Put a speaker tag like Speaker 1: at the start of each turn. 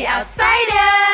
Speaker 1: the outsider.